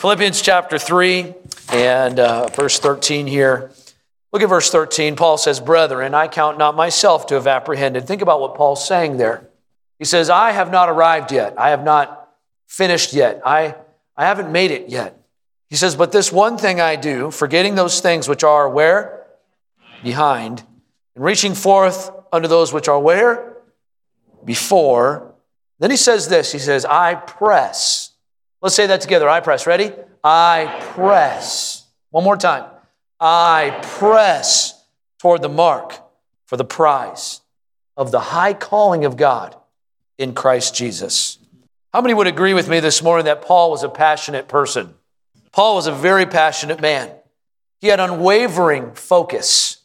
Philippians chapter 3 and uh, verse 13 here. Look at verse 13. Paul says, Brethren, I count not myself to have apprehended. Think about what Paul's saying there. He says, I have not arrived yet. I have not finished yet. I, I haven't made it yet. He says, But this one thing I do, forgetting those things which are where? Behind. And reaching forth unto those which are where? Before. Then he says this He says, I press. Let's say that together. I press. Ready? I press. One more time. I press toward the mark for the prize of the high calling of God in Christ Jesus. How many would agree with me this morning that Paul was a passionate person? Paul was a very passionate man. He had unwavering focus.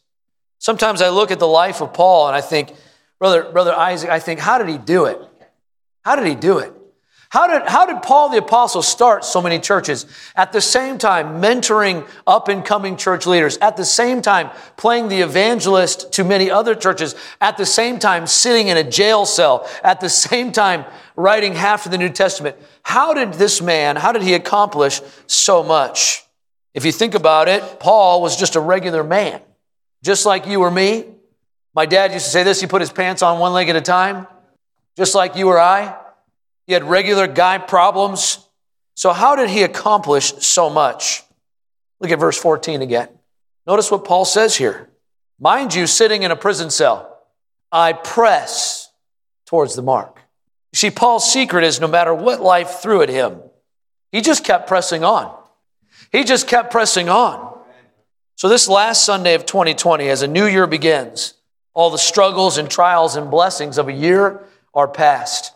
Sometimes I look at the life of Paul and I think, brother, brother Isaac, I think, how did he do it? How did he do it? How did, how did Paul the Apostle start so many churches? At the same time, mentoring up and coming church leaders. At the same time, playing the evangelist to many other churches. At the same time, sitting in a jail cell. At the same time, writing half of the New Testament. How did this man, how did he accomplish so much? If you think about it, Paul was just a regular man, just like you or me. My dad used to say this he put his pants on one leg at a time, just like you or I. He had regular guy problems. So, how did he accomplish so much? Look at verse 14 again. Notice what Paul says here. Mind you, sitting in a prison cell, I press towards the mark. You see, Paul's secret is no matter what life threw at him, he just kept pressing on. He just kept pressing on. So, this last Sunday of 2020, as a new year begins, all the struggles and trials and blessings of a year are past.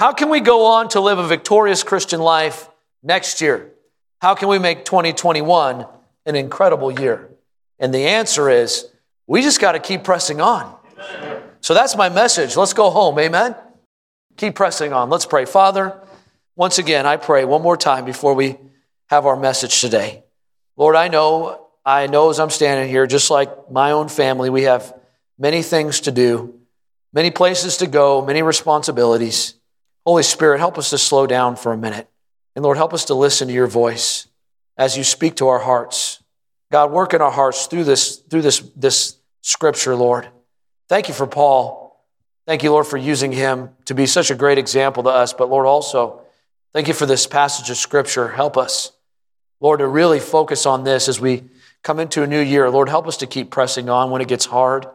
How can we go on to live a victorious Christian life next year? How can we make 2021 an incredible year? And the answer is we just got to keep pressing on. So that's my message. Let's go home. Amen. Keep pressing on. Let's pray. Father, once again, I pray one more time before we have our message today. Lord, I know, I know as I'm standing here, just like my own family, we have many things to do, many places to go, many responsibilities. Holy Spirit, help us to slow down for a minute. And Lord, help us to listen to your voice as you speak to our hearts. God, work in our hearts through this, through this, this scripture, Lord. Thank you for Paul. Thank you, Lord, for using him to be such a great example to us. But Lord, also, thank you for this passage of scripture. Help us, Lord, to really focus on this as we come into a new year. Lord, help us to keep pressing on when it gets hard.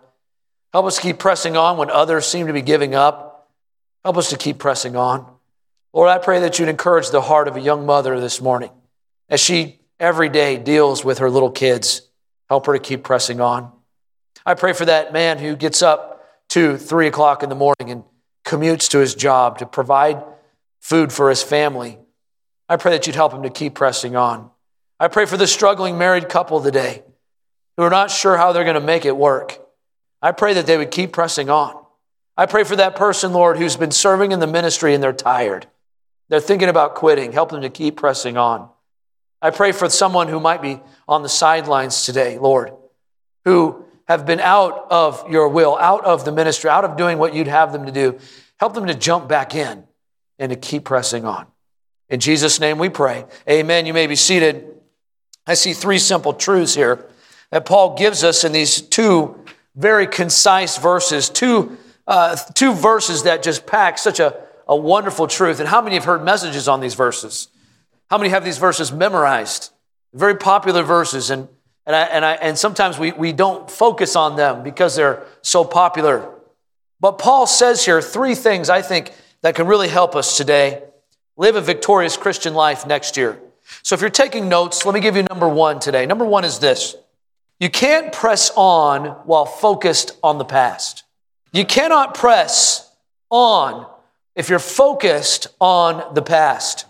Help us keep pressing on when others seem to be giving up. Help us to keep pressing on. Lord, I pray that you'd encourage the heart of a young mother this morning as she every day deals with her little kids. Help her to keep pressing on. I pray for that man who gets up two, three o'clock in the morning and commutes to his job to provide food for his family. I pray that you'd help him to keep pressing on. I pray for the struggling married couple today who are not sure how they're going to make it work. I pray that they would keep pressing on. I pray for that person, Lord, who's been serving in the ministry and they're tired. They're thinking about quitting. Help them to keep pressing on. I pray for someone who might be on the sidelines today, Lord, who have been out of your will, out of the ministry, out of doing what you'd have them to do. Help them to jump back in and to keep pressing on. In Jesus' name we pray. Amen. You may be seated. I see three simple truths here that Paul gives us in these two very concise verses, two uh, two verses that just pack such a, a wonderful truth. And how many have heard messages on these verses? How many have these verses memorized? Very popular verses, and, and, I, and, I, and sometimes we, we don't focus on them because they're so popular. But Paul says here three things I think that can really help us today live a victorious Christian life next year. So if you're taking notes, let me give you number one today. Number one is this you can't press on while focused on the past. You cannot press on if you're focused on the past.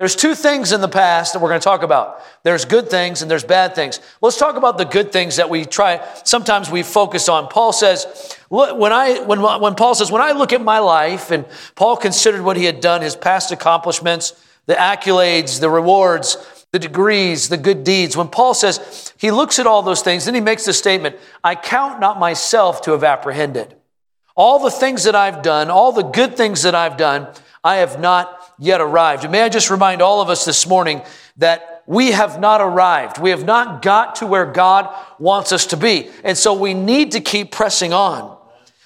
There's two things in the past that we're going to talk about. There's good things and there's bad things. Let's talk about the good things that we try, sometimes we focus on. Paul says, when I, when, when Paul says, when I look at my life, and Paul considered what he had done, his past accomplishments, the accolades, the rewards, the degrees, the good deeds. When Paul says, he looks at all those things, then he makes the statement, I count not myself to have apprehended. All the things that I've done, all the good things that I've done, I have not yet arrived. And may I just remind all of us this morning that we have not arrived. We have not got to where God wants us to be. And so we need to keep pressing on.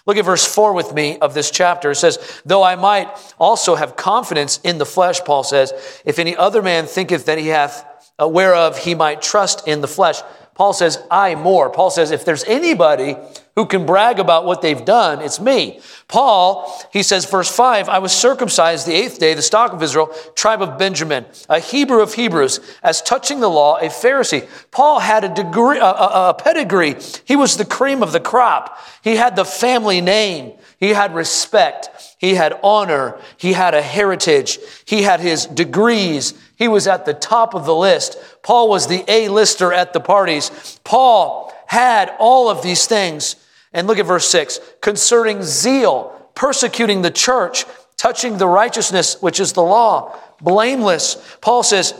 Look at verse 4 with me of this chapter. It says, Though I might also have confidence in the flesh, Paul says, if any other man thinketh that he hath, whereof he might trust in the flesh. Paul says, I more. Paul says, if there's anybody who can brag about what they've done, it's me. Paul, he says, verse 5, I was circumcised the eighth day, the stock of Israel, tribe of Benjamin, a Hebrew of Hebrews, as touching the law, a Pharisee. Paul had a degree, a, a, a pedigree. He was the cream of the crop. He had the family name. He had respect. He had honor. He had a heritage. He had his degrees. He was at the top of the list. Paul was the A-lister at the parties. Paul had all of these things. And look at verse 6 concerning zeal, persecuting the church, touching the righteousness which is the law, blameless. Paul says,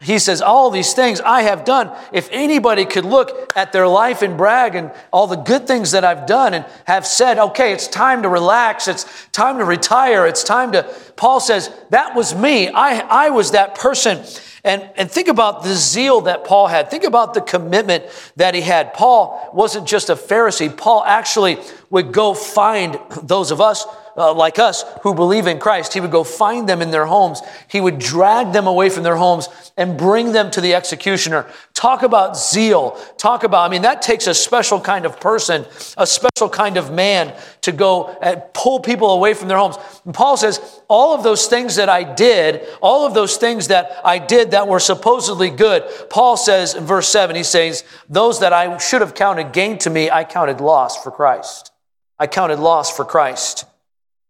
he says, All these things I have done. If anybody could look at their life and brag and all the good things that I've done and have said, okay, it's time to relax, it's time to retire, it's time to. Paul says, That was me. I, I was that person. And, and think about the zeal that Paul had. Think about the commitment that he had. Paul wasn't just a Pharisee, Paul actually would go find those of us uh, like us who believe in Christ, he would go find them in their homes. He would drag them away from their homes and bring them to the executioner. Talk about zeal. Talk about, I mean, that takes a special kind of person, a special kind of man to go and pull people away from their homes. And Paul says, all of those things that I did, all of those things that I did that were supposedly good, Paul says in verse 7, he says, those that I should have counted gain to me, I counted loss for Christ. I counted loss for Christ.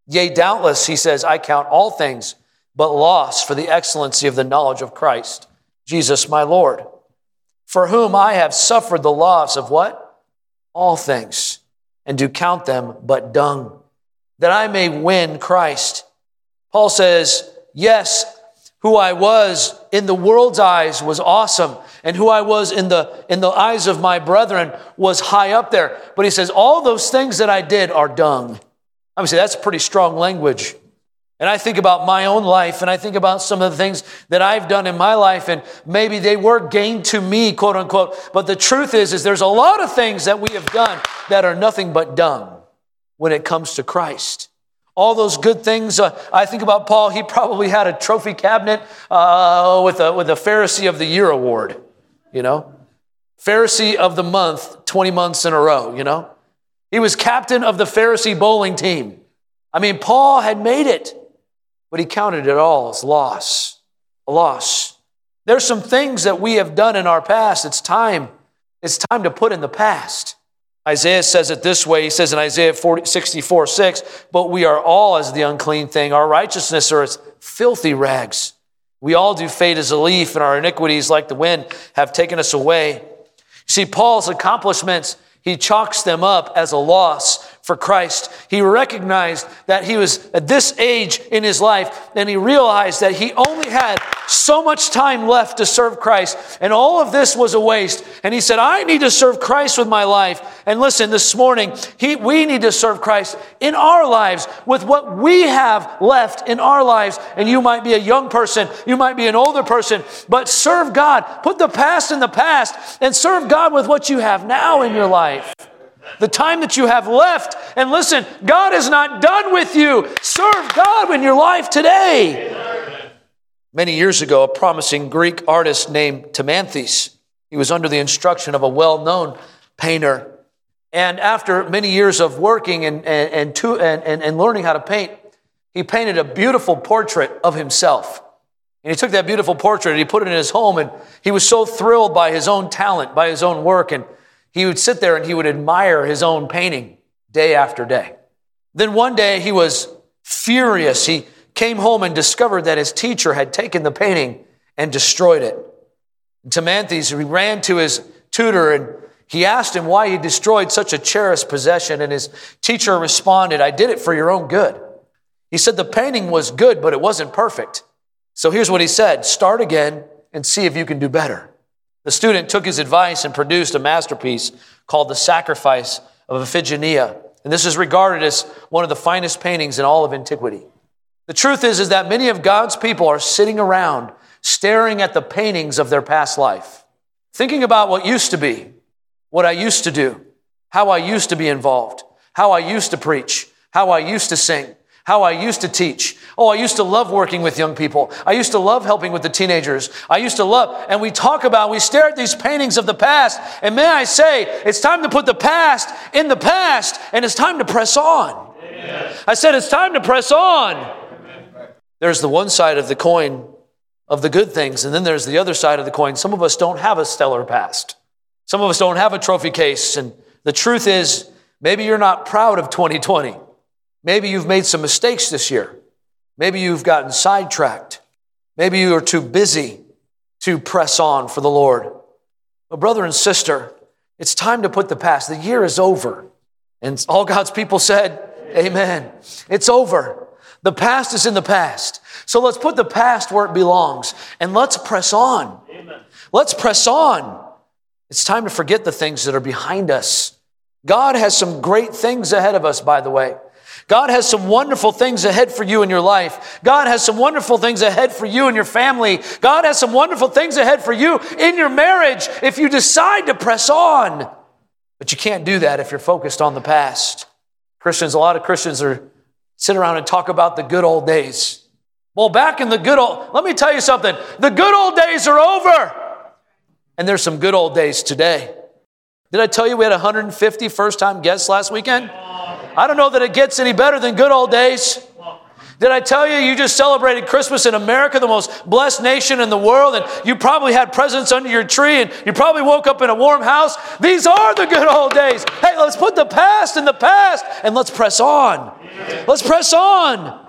Yea, doubtless, he says, I count all things but loss for the excellency of the knowledge of Christ, Jesus my Lord, for whom I have suffered the loss of what? All things, and do count them but dung, that I may win Christ. Paul says, Yes, who I was in the world's eyes was awesome, and who I was in the, in the eyes of my brethren was high up there. But he says, All those things that I did are dung I say that's pretty strong language. And I think about my own life and I think about some of the things that I've done in my life and maybe they were gain to me, quote unquote. But the truth is, is there's a lot of things that we have done that are nothing but dung when it comes to Christ. All those good things. Uh, I think about Paul. He probably had a trophy cabinet uh, with a with a Pharisee of the Year award. You know, Pharisee of the month, twenty months in a row. You know, he was captain of the Pharisee bowling team. I mean, Paul had made it, but he counted it all as loss. A loss. There's some things that we have done in our past. It's time. It's time to put in the past. Isaiah says it this way. He says in Isaiah 40, 64, 6, but we are all as the unclean thing. Our righteousness are as filthy rags. We all do fade as a leaf, and our iniquities, like the wind, have taken us away. See, Paul's accomplishments he chalks them up as a loss for Christ. He recognized that he was at this age in his life, and he realized that he only had so much time left to serve Christ, and all of this was a waste. And he said, I need to serve Christ with my life. And listen, this morning, he, we need to serve Christ in our lives with what we have left in our lives. And you might be a young person, you might be an older person, but serve God. Put the past in the past and serve God with what you have now in your life the time that you have left. And listen, God is not done with you. Serve God in your life today. Many years ago, a promising Greek artist named Timanthes, he was under the instruction of a well known painter. And after many years of working and, and, and, to, and, and learning how to paint, he painted a beautiful portrait of himself. And he took that beautiful portrait and he put it in his home, and he was so thrilled by his own talent, by his own work. And he would sit there and he would admire his own painting day after day. Then one day he was furious. He came home and discovered that his teacher had taken the painting and destroyed it. Timanthes he ran to his tutor and he asked him why he destroyed such a cherished possession. And his teacher responded, I did it for your own good. He said the painting was good, but it wasn't perfect. So here's what he said start again and see if you can do better. The student took his advice and produced a masterpiece called The Sacrifice of Iphigenia. And this is regarded as one of the finest paintings in all of antiquity. The truth is, is that many of God's people are sitting around staring at the paintings of their past life, thinking about what used to be, what I used to do, how I used to be involved, how I used to preach, how I used to sing, how I used to teach. Oh, I used to love working with young people. I used to love helping with the teenagers. I used to love, and we talk about, we stare at these paintings of the past. And may I say, it's time to put the past in the past, and it's time to press on. Amen. I said, it's time to press on. Amen. There's the one side of the coin of the good things, and then there's the other side of the coin. Some of us don't have a stellar past. Some of us don't have a trophy case. And the truth is, maybe you're not proud of 2020. Maybe you've made some mistakes this year. Maybe you've gotten sidetracked. Maybe you are too busy to press on for the Lord. But, brother and sister, it's time to put the past. The year is over. And all God's people said, Amen. Amen. It's over. The past is in the past. So let's put the past where it belongs and let's press on. Amen. Let's press on. It's time to forget the things that are behind us. God has some great things ahead of us, by the way. God has some wonderful things ahead for you in your life. God has some wonderful things ahead for you and your family. God has some wonderful things ahead for you in your marriage if you decide to press on. But you can't do that if you're focused on the past. Christians, a lot of Christians are sit around and talk about the good old days. Well, back in the good old, let me tell you something. The good old days are over. And there's some good old days today. Did I tell you we had 150 first time guests last weekend? I don't know that it gets any better than good old days. Did I tell you you just celebrated Christmas in America, the most blessed nation in the world, and you probably had presents under your tree and you probably woke up in a warm house? These are the good old days. Hey, let's put the past in the past and let's press on. Let's press on.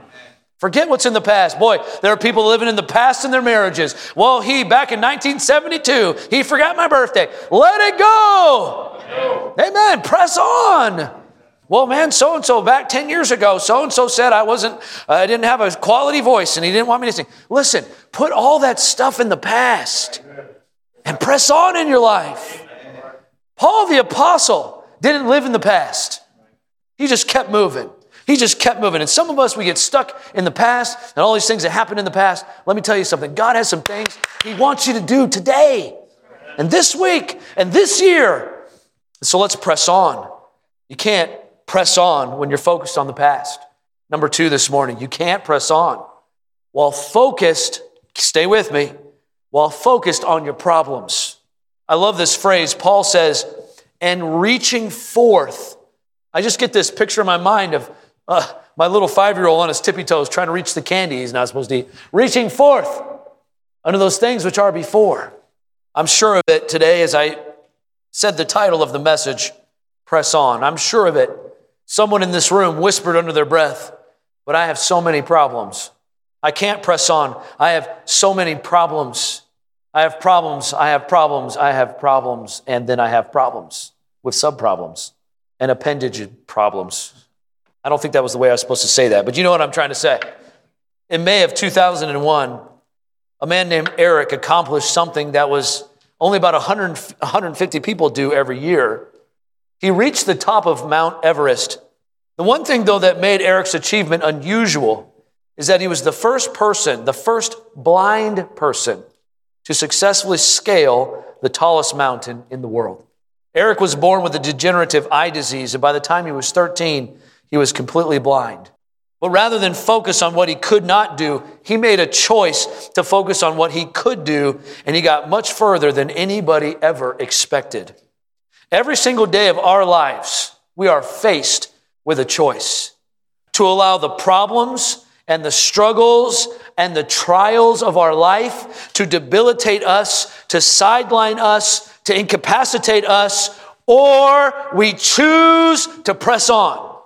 Forget what's in the past. Boy, there are people living in the past in their marriages. Well, he, back in 1972, he forgot my birthday. Let it go. Amen. Press on. Well, man, so and so back 10 years ago, so and so said I wasn't, uh, I didn't have a quality voice and he didn't want me to sing. Listen, put all that stuff in the past and press on in your life. Paul the apostle didn't live in the past, he just kept moving. He just kept moving. And some of us, we get stuck in the past and all these things that happened in the past. Let me tell you something God has some things He wants you to do today and this week and this year. So let's press on. You can't press on when you're focused on the past. Number two this morning, you can't press on while focused, stay with me, while focused on your problems. I love this phrase. Paul says, and reaching forth. I just get this picture in my mind of uh, my little five year old on his tippy toes trying to reach the candy he's not supposed to eat. Reaching forth under those things which are before. I'm sure of it today as I said the title of the message, Press On. I'm sure of it Someone in this room whispered under their breath, But I have so many problems. I can't press on. I have so many problems. I have problems. I have problems. I have problems. And then I have problems with sub problems and appendage problems. I don't think that was the way I was supposed to say that, but you know what I'm trying to say. In May of 2001, a man named Eric accomplished something that was only about 100, 150 people do every year. He reached the top of Mount Everest. The one thing, though, that made Eric's achievement unusual is that he was the first person, the first blind person to successfully scale the tallest mountain in the world. Eric was born with a degenerative eye disease, and by the time he was 13, he was completely blind. But rather than focus on what he could not do, he made a choice to focus on what he could do, and he got much further than anybody ever expected. Every single day of our lives, we are faced with a choice to allow the problems and the struggles and the trials of our life to debilitate us, to sideline us, to incapacitate us, or we choose to press on.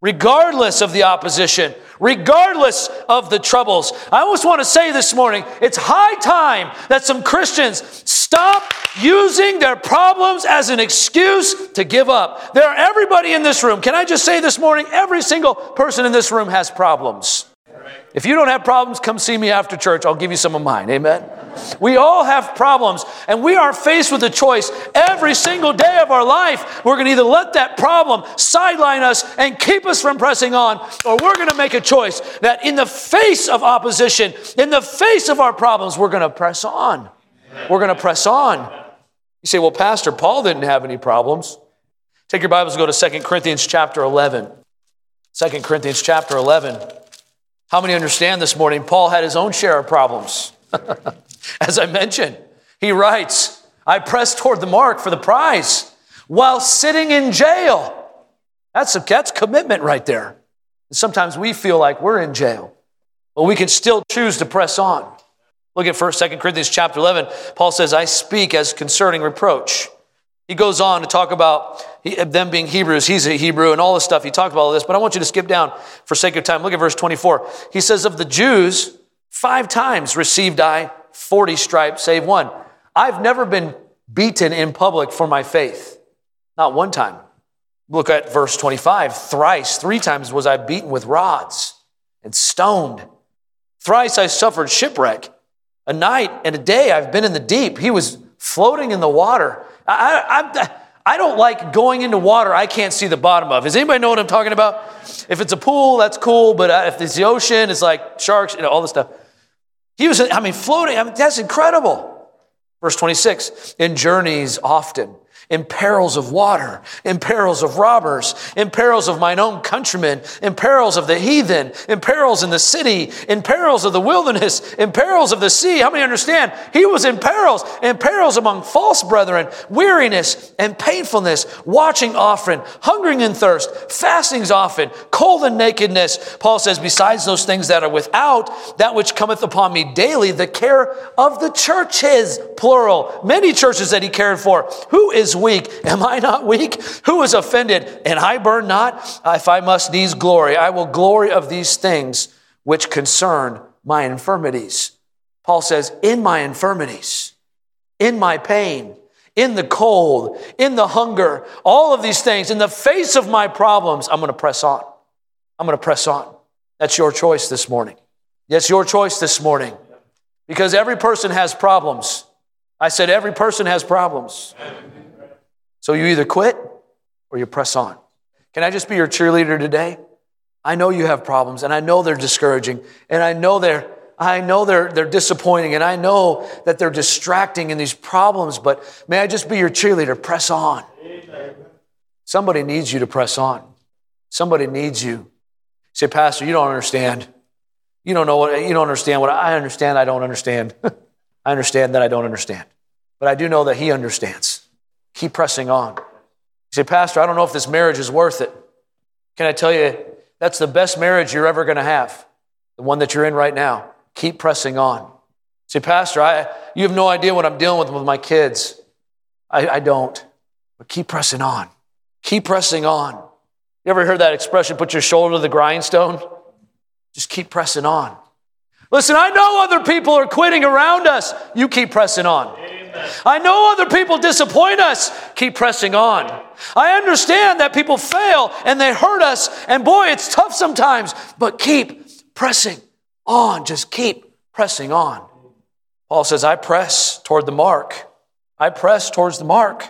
Regardless of the opposition, regardless of the troubles. I almost want to say this morning it's high time that some Christians stop using their problems as an excuse to give up. There are everybody in this room. Can I just say this morning, every single person in this room has problems. If you don't have problems, come see me after church. I'll give you some of mine. Amen. We all have problems, and we are faced with a choice every single day of our life. We're going to either let that problem sideline us and keep us from pressing on, or we're going to make a choice that in the face of opposition, in the face of our problems, we're going to press on. We're going to press on. You say, well, Pastor, Paul didn't have any problems. Take your Bibles and go to 2 Corinthians chapter 11. 2 Corinthians chapter 11. How many understand this morning? Paul had his own share of problems. As I mentioned, he writes, I press toward the mark for the prize while sitting in jail. That's, a, that's commitment right there. Sometimes we feel like we're in jail, but we can still choose to press on. Look at 1st, 2 Corinthians chapter 11. Paul says, I speak as concerning reproach. He goes on to talk about them being Hebrews. He's a Hebrew and all this stuff. He talked about all this, but I want you to skip down for sake of time. Look at verse 24. He says, Of the Jews, five times received I 40 stripes, save one. I've never been beaten in public for my faith. Not one time. Look at verse 25. Thrice, three times was I beaten with rods and stoned. Thrice I suffered shipwreck. A night and a day I've been in the deep. He was floating in the water. I, I, I don't like going into water I can't see the bottom of. Does anybody know what I'm talking about? If it's a pool, that's cool, but uh, if it's the ocean, it's like sharks, you know, all this stuff. He was, I mean, floating. I mean, that's incredible. Verse 26 in journeys often in perils of water, in perils of robbers, in perils of mine own countrymen, in perils of the heathen, in perils in the city, in perils of the wilderness, in perils of the sea. How many understand? He was in perils, in perils among false brethren, weariness and painfulness, watching often, hungering and thirst, fastings often, cold and nakedness. Paul says, besides those things that are without, that which cometh upon me daily, the care of the churches, plural. Many churches that he cared for. Who is weak. Am I not weak? Who is offended? And I burn not? If I must needs glory, I will glory of these things which concern my infirmities. Paul says, in my infirmities, in my pain, in the cold, in the hunger, all of these things, in the face of my problems, I'm going to press on. I'm going to press on. That's your choice this morning. That's your choice this morning. Because every person has problems. I said, every person has problems. So you either quit or you press on. Can I just be your cheerleader today? I know you have problems and I know they're discouraging and I know they're I know they're, they're disappointing and I know that they're distracting in these problems, but may I just be your cheerleader? Press on. Amen. Somebody needs you to press on. Somebody needs you. Say, Pastor, you don't understand. You don't know what, you don't understand what I understand. I don't understand. I understand that I don't understand. But I do know that He understands. Keep pressing on. You say, Pastor, I don't know if this marriage is worth it. Can I tell you, that's the best marriage you're ever going to have, the one that you're in right now. Keep pressing on. You say, Pastor, I, you have no idea what I'm dealing with with my kids. I, I don't. But keep pressing on. Keep pressing on. You ever heard that expression, put your shoulder to the grindstone? Just keep pressing on. Listen, I know other people are quitting around us. You keep pressing on. I know other people disappoint us. Keep pressing on. I understand that people fail and they hurt us, and boy, it's tough sometimes, but keep pressing on. Just keep pressing on. Paul says, I press toward the mark. I press towards the mark.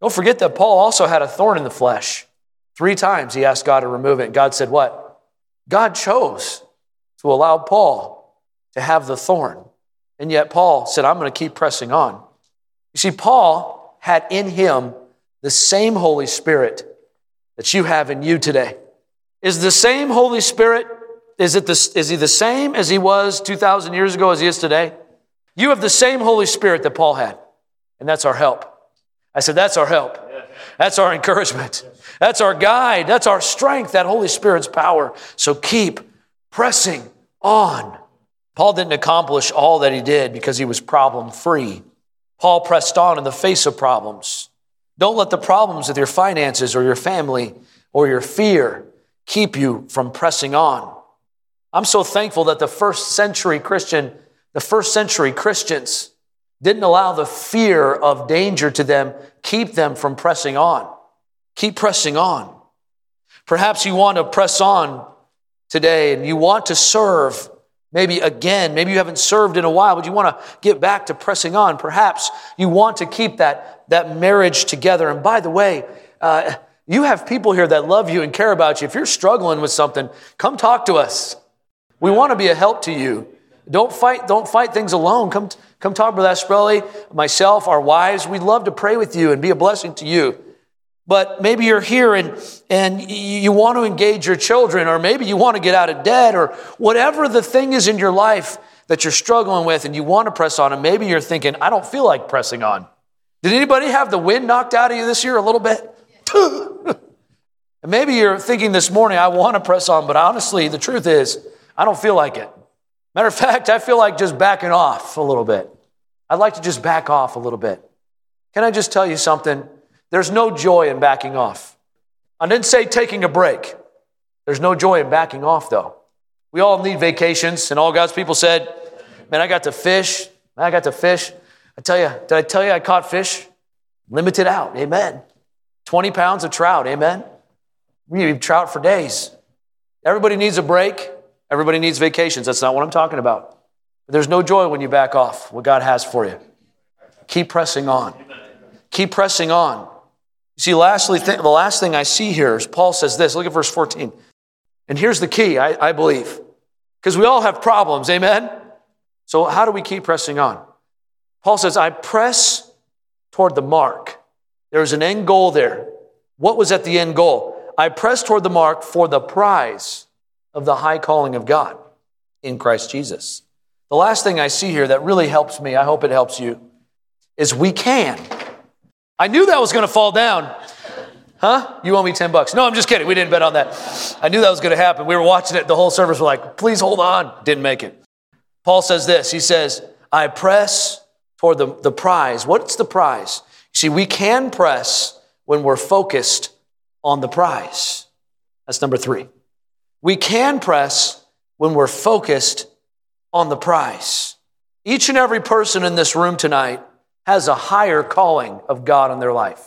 Don't forget that Paul also had a thorn in the flesh. Three times he asked God to remove it. God said, What? God chose to allow Paul to have the thorn. And yet Paul said, I'm going to keep pressing on. You see, Paul had in him the same Holy Spirit that you have in you today. Is the same Holy Spirit, is, it the, is he the same as he was 2,000 years ago as he is today? You have the same Holy Spirit that Paul had, and that's our help. I said, that's our help. That's our encouragement. That's our guide. That's our strength, that Holy Spirit's power. So keep pressing on. Paul didn't accomplish all that he did because he was problem free. Paul pressed on in the face of problems. Don't let the problems with your finances or your family or your fear keep you from pressing on. I'm so thankful that the first century Christian, the first century Christians didn't allow the fear of danger to them keep them from pressing on. Keep pressing on. Perhaps you want to press on today and you want to serve Maybe again, maybe you haven't served in a while, but you want to get back to pressing on. Perhaps you want to keep that, that marriage together. And by the way, uh, you have people here that love you and care about you. If you're struggling with something, come talk to us. We want to be a help to you. Don't fight, don't fight things alone. Come, come talk with Asprelli, myself, our wives. We'd love to pray with you and be a blessing to you. But maybe you're here and, and you want to engage your children, or maybe you want to get out of debt, or whatever the thing is in your life that you're struggling with and you want to press on, and maybe you're thinking, I don't feel like pressing on. Did anybody have the wind knocked out of you this year a little bit? and maybe you're thinking this morning, I want to press on, but honestly, the truth is, I don't feel like it. Matter of fact, I feel like just backing off a little bit. I'd like to just back off a little bit. Can I just tell you something? There's no joy in backing off. I didn't say taking a break. There's no joy in backing off, though. We all need vacations, and all God's people said, Man, I got to fish. Man, I got to fish. I tell you, did I tell you I caught fish? Limited out. Amen. 20 pounds of trout. Amen. We eat trout for days. Everybody needs a break. Everybody needs vacations. That's not what I'm talking about. But there's no joy when you back off what God has for you. Keep pressing on. Keep pressing on. See, lastly, th- the last thing I see here is Paul says this. Look at verse 14. And here's the key, I, I believe, because we all have problems. Amen? So, how do we keep pressing on? Paul says, I press toward the mark. There's an end goal there. What was at the end goal? I press toward the mark for the prize of the high calling of God in Christ Jesus. The last thing I see here that really helps me, I hope it helps you, is we can. I knew that was going to fall down. Huh? You owe me 10 bucks. No, I'm just kidding. We didn't bet on that. I knew that was going to happen. We were watching it. The whole service were like, please hold on. Didn't make it. Paul says this. He says, I press toward the, the prize. What's the prize? You see, we can press when we're focused on the prize. That's number three. We can press when we're focused on the prize. Each and every person in this room tonight has a higher calling of God in their life.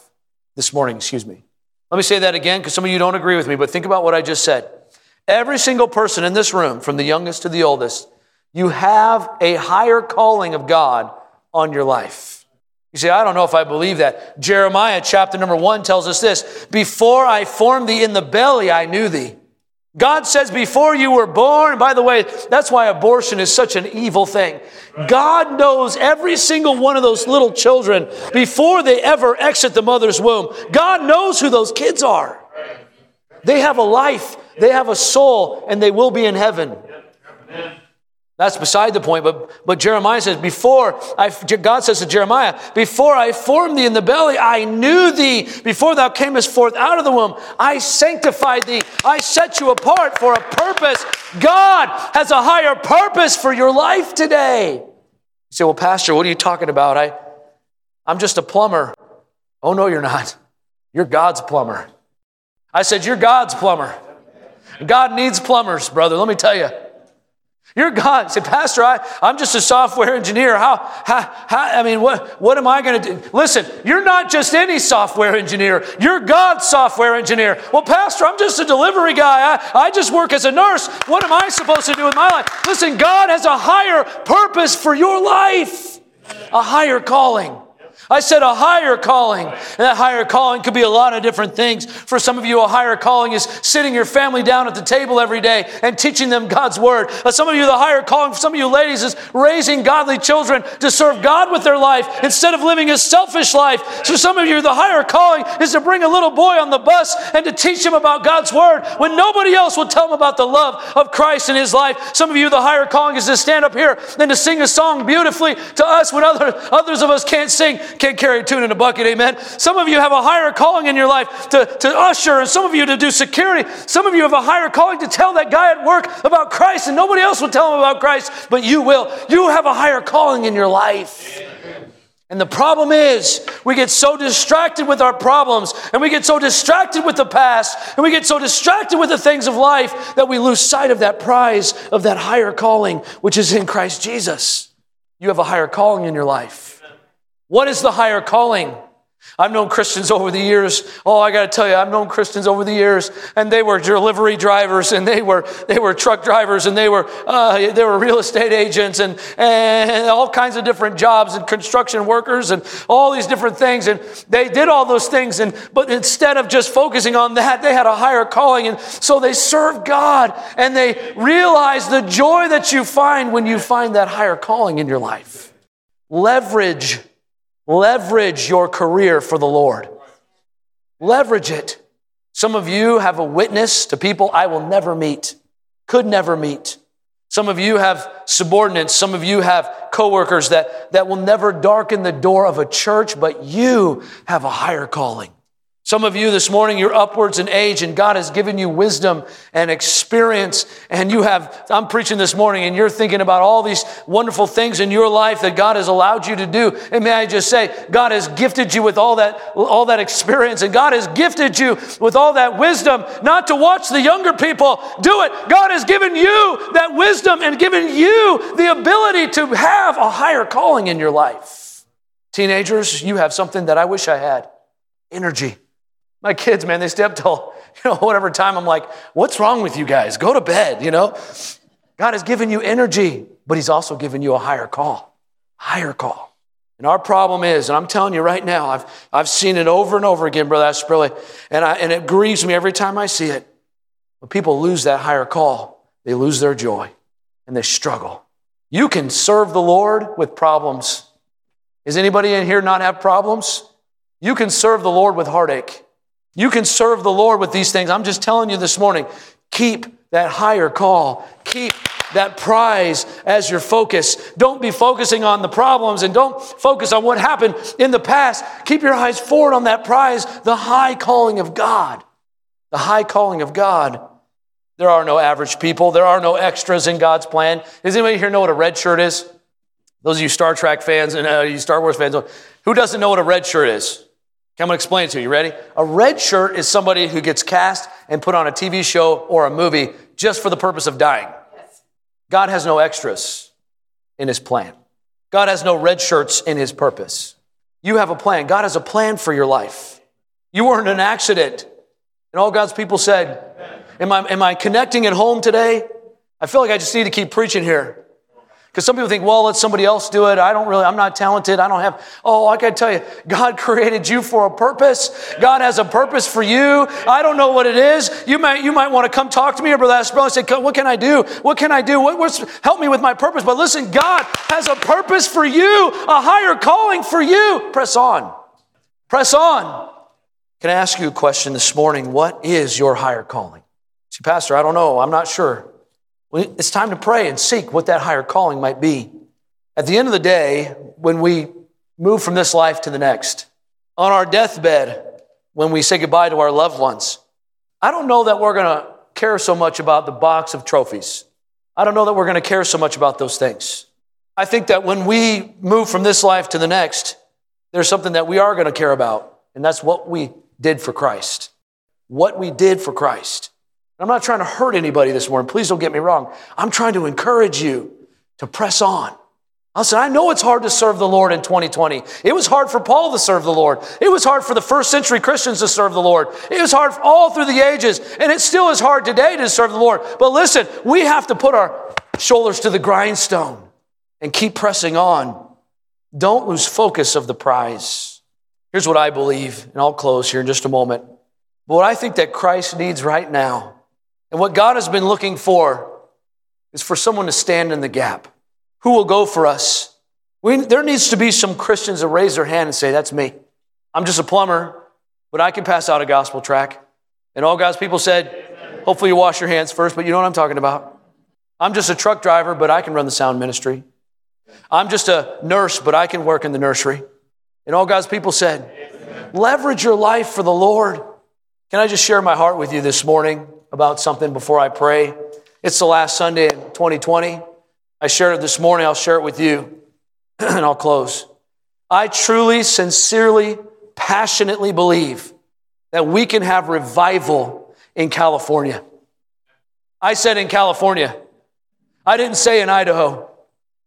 This morning, excuse me. Let me say that again because some of you don't agree with me, but think about what I just said. Every single person in this room, from the youngest to the oldest, you have a higher calling of God on your life. You say, I don't know if I believe that. Jeremiah chapter number one tells us this Before I formed thee in the belly, I knew thee. God says, before you were born, by the way, that's why abortion is such an evil thing. God knows every single one of those little children before they ever exit the mother's womb. God knows who those kids are. They have a life, they have a soul, and they will be in heaven. That's beside the point. But, but Jeremiah says, before I, God says to Jeremiah, before I formed thee in the belly, I knew thee. Before thou camest forth out of the womb, I sanctified thee. I set you apart for a purpose. God has a higher purpose for your life today. You say, well, Pastor, what are you talking about? I, I'm just a plumber. Oh, no, you're not. You're God's plumber. I said, You're God's plumber. God needs plumbers, brother. Let me tell you. You're God. Say, Pastor, I, I'm just a software engineer. How, how, how I mean, what, what am I going to do? Listen, you're not just any software engineer. You're God's software engineer. Well, Pastor, I'm just a delivery guy. I, I just work as a nurse. What am I supposed to do with my life? Listen, God has a higher purpose for your life, a higher calling. I said a higher calling. And that higher calling could be a lot of different things. For some of you, a higher calling is sitting your family down at the table every day and teaching them God's word. Some of you, the higher calling for some of you ladies is raising godly children to serve God with their life instead of living a selfish life. So some of you, the higher calling is to bring a little boy on the bus and to teach him about God's word when nobody else will tell him about the love of Christ in his life. Some of you, the higher calling is to stand up here and to sing a song beautifully to us when other, others of us can't sing can't carry a tune in a bucket, amen. Some of you have a higher calling in your life to, to usher, and some of you to do security. Some of you have a higher calling to tell that guy at work about Christ, and nobody else will tell him about Christ, but you will. You have a higher calling in your life. And the problem is, we get so distracted with our problems, and we get so distracted with the past, and we get so distracted with the things of life that we lose sight of that prize of that higher calling, which is in Christ Jesus. You have a higher calling in your life. What is the higher calling? I've known Christians over the years. Oh, I got to tell you, I've known Christians over the years, and they were delivery drivers, and they were they were truck drivers, and they were uh, they were real estate agents, and and all kinds of different jobs, and construction workers, and all these different things, and they did all those things, and but instead of just focusing on that, they had a higher calling, and so they served God, and they realized the joy that you find when you find that higher calling in your life. Leverage Leverage your career for the Lord. Leverage it. Some of you have a witness to people I will never meet, could never meet. Some of you have subordinates. Some of you have coworkers that, that will never darken the door of a church, but you have a higher calling. Some of you this morning, you're upwards in age, and God has given you wisdom and experience. And you have, I'm preaching this morning, and you're thinking about all these wonderful things in your life that God has allowed you to do. And may I just say, God has gifted you with all that, all that experience, and God has gifted you with all that wisdom, not to watch the younger people do it. God has given you that wisdom and given you the ability to have a higher calling in your life. Teenagers, you have something that I wish I had energy. My kids, man, they stay up till, you know, whatever time. I'm like, what's wrong with you guys? Go to bed, you know? God has given you energy, but He's also given you a higher call. Higher call. And our problem is, and I'm telling you right now, I've, I've seen it over and over again, Brother Asperly, and, I, and it grieves me every time I see it. When people lose that higher call, they lose their joy and they struggle. You can serve the Lord with problems. Is anybody in here not have problems? You can serve the Lord with heartache. You can serve the Lord with these things. I'm just telling you this morning keep that higher call. Keep that prize as your focus. Don't be focusing on the problems and don't focus on what happened in the past. Keep your eyes forward on that prize, the high calling of God. The high calling of God. There are no average people. There are no extras in God's plan. Does anybody here know what a red shirt is? Those of you Star Trek fans and uh, you Star Wars fans, who doesn't know what a red shirt is? I'm going to explain it to you. You ready? A red shirt is somebody who gets cast and put on a TV show or a movie just for the purpose of dying. Yes. God has no extras in his plan. God has no red shirts in his purpose. You have a plan. God has a plan for your life. You weren't an accident. And all God's people said, Am I, am I connecting at home today? I feel like I just need to keep preaching here. Because some people think, well, let somebody else do it. I don't really, I'm not talented. I don't have, oh, I can tell you, God created you for a purpose. God has a purpose for you. I don't know what it is. You might, you might want to come talk to me or Brother Asperl and say, what can I do? What can I do? What, what's, help me with my purpose. But listen, God has a purpose for you, a higher calling for you. Press on. Press on. Can I ask you a question this morning? What is your higher calling? See, Pastor, I don't know. I'm not sure. It's time to pray and seek what that higher calling might be. At the end of the day, when we move from this life to the next, on our deathbed, when we say goodbye to our loved ones, I don't know that we're going to care so much about the box of trophies. I don't know that we're going to care so much about those things. I think that when we move from this life to the next, there's something that we are going to care about, and that's what we did for Christ. What we did for Christ. I'm not trying to hurt anybody this morning. Please don't get me wrong. I'm trying to encourage you to press on. I listen, I know it's hard to serve the Lord in 2020. It was hard for Paul to serve the Lord. It was hard for the first century Christians to serve the Lord. It was hard all through the ages, and it still is hard today to serve the Lord. But listen, we have to put our shoulders to the grindstone and keep pressing on. Don't lose focus of the prize. Here's what I believe, and I'll close here in just a moment. But what I think that Christ needs right now and what God has been looking for is for someone to stand in the gap. Who will go for us? We, there needs to be some Christians that raise their hand and say, That's me. I'm just a plumber, but I can pass out a gospel track. And all God's people said, Hopefully you wash your hands first, but you know what I'm talking about. I'm just a truck driver, but I can run the sound ministry. I'm just a nurse, but I can work in the nursery. And all God's people said, Leverage your life for the Lord. Can I just share my heart with you this morning? About something before I pray. It's the last Sunday in 2020. I shared it this morning. I'll share it with you, and I'll close. I truly, sincerely, passionately believe that we can have revival in California. I said in California. I didn't say in Idaho.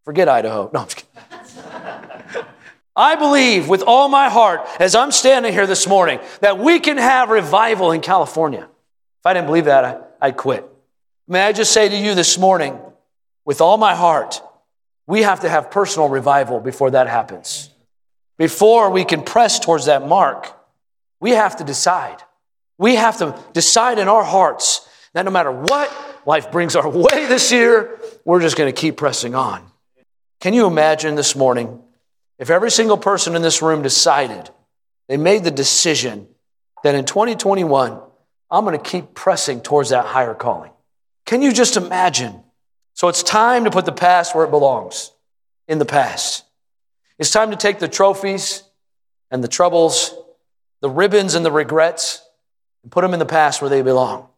Forget Idaho. No, I'm just kidding. I believe with all my heart, as I'm standing here this morning, that we can have revival in California. I didn't believe that, I'd quit. May I just say to you this morning, with all my heart, we have to have personal revival before that happens. Before we can press towards that mark, we have to decide. We have to decide in our hearts that no matter what life brings our way this year, we're just going to keep pressing on. Can you imagine this morning if every single person in this room decided, they made the decision that in 2021, I'm going to keep pressing towards that higher calling? Can you just imagine? So it's time to put the past where it belongs in the past. It's time to take the trophies and the troubles, the ribbons and the regrets, and put them in the past where they belong.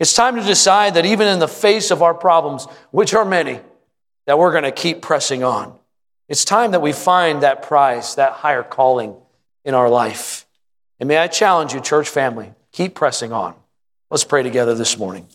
It's time to decide that even in the face of our problems, which are many, that we're going to keep pressing on. It's time that we find that prize, that higher calling in our life. And may I challenge you, church family, keep pressing on. Let's pray together this morning.